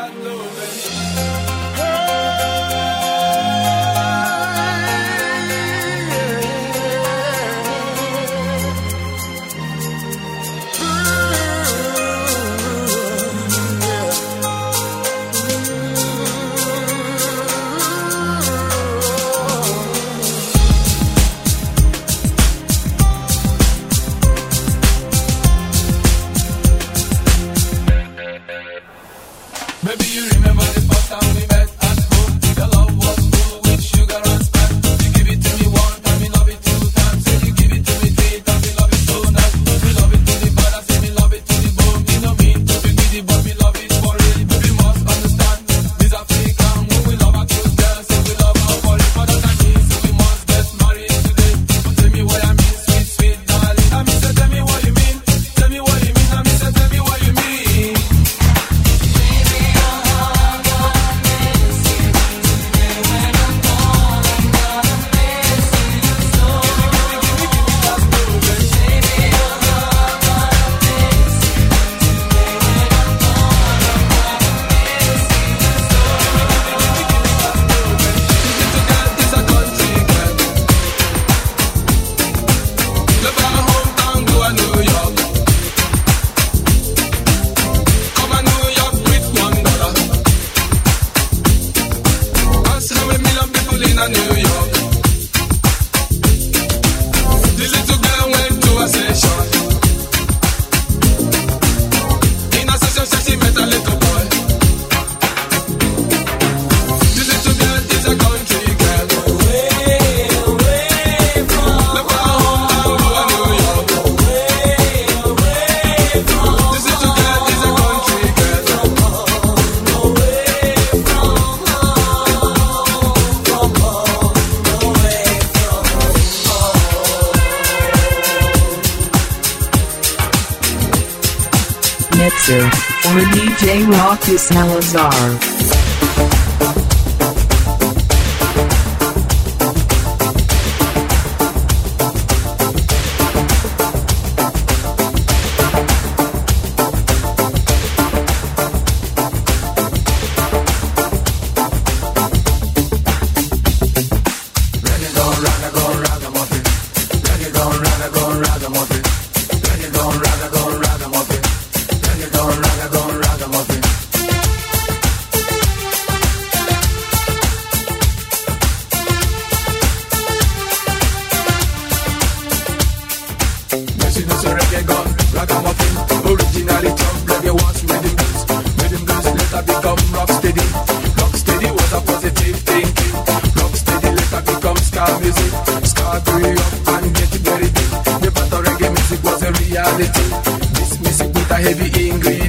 I love it. Master, or DJ Rocky Salazar. This is reggae muffin Originally reggae was rhythm Rhythm later become rock steady. Rock steady was a positive Rock steady later become ska music. Ska grew up and get very The battle reggae music was a reality. This music with a heavy ingredient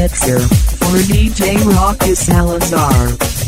mixer, DJ Rocky Salazar.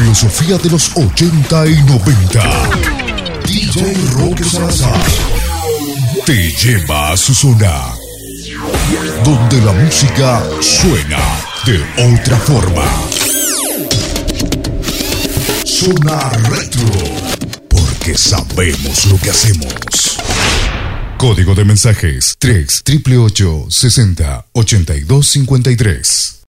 filosofía de los 80 y 90. DJ Roque Salazar te lleva a su zona, donde la música suena de otra forma. Zona Retro, porque sabemos lo que hacemos. Código de mensajes 3 888 60 82 53.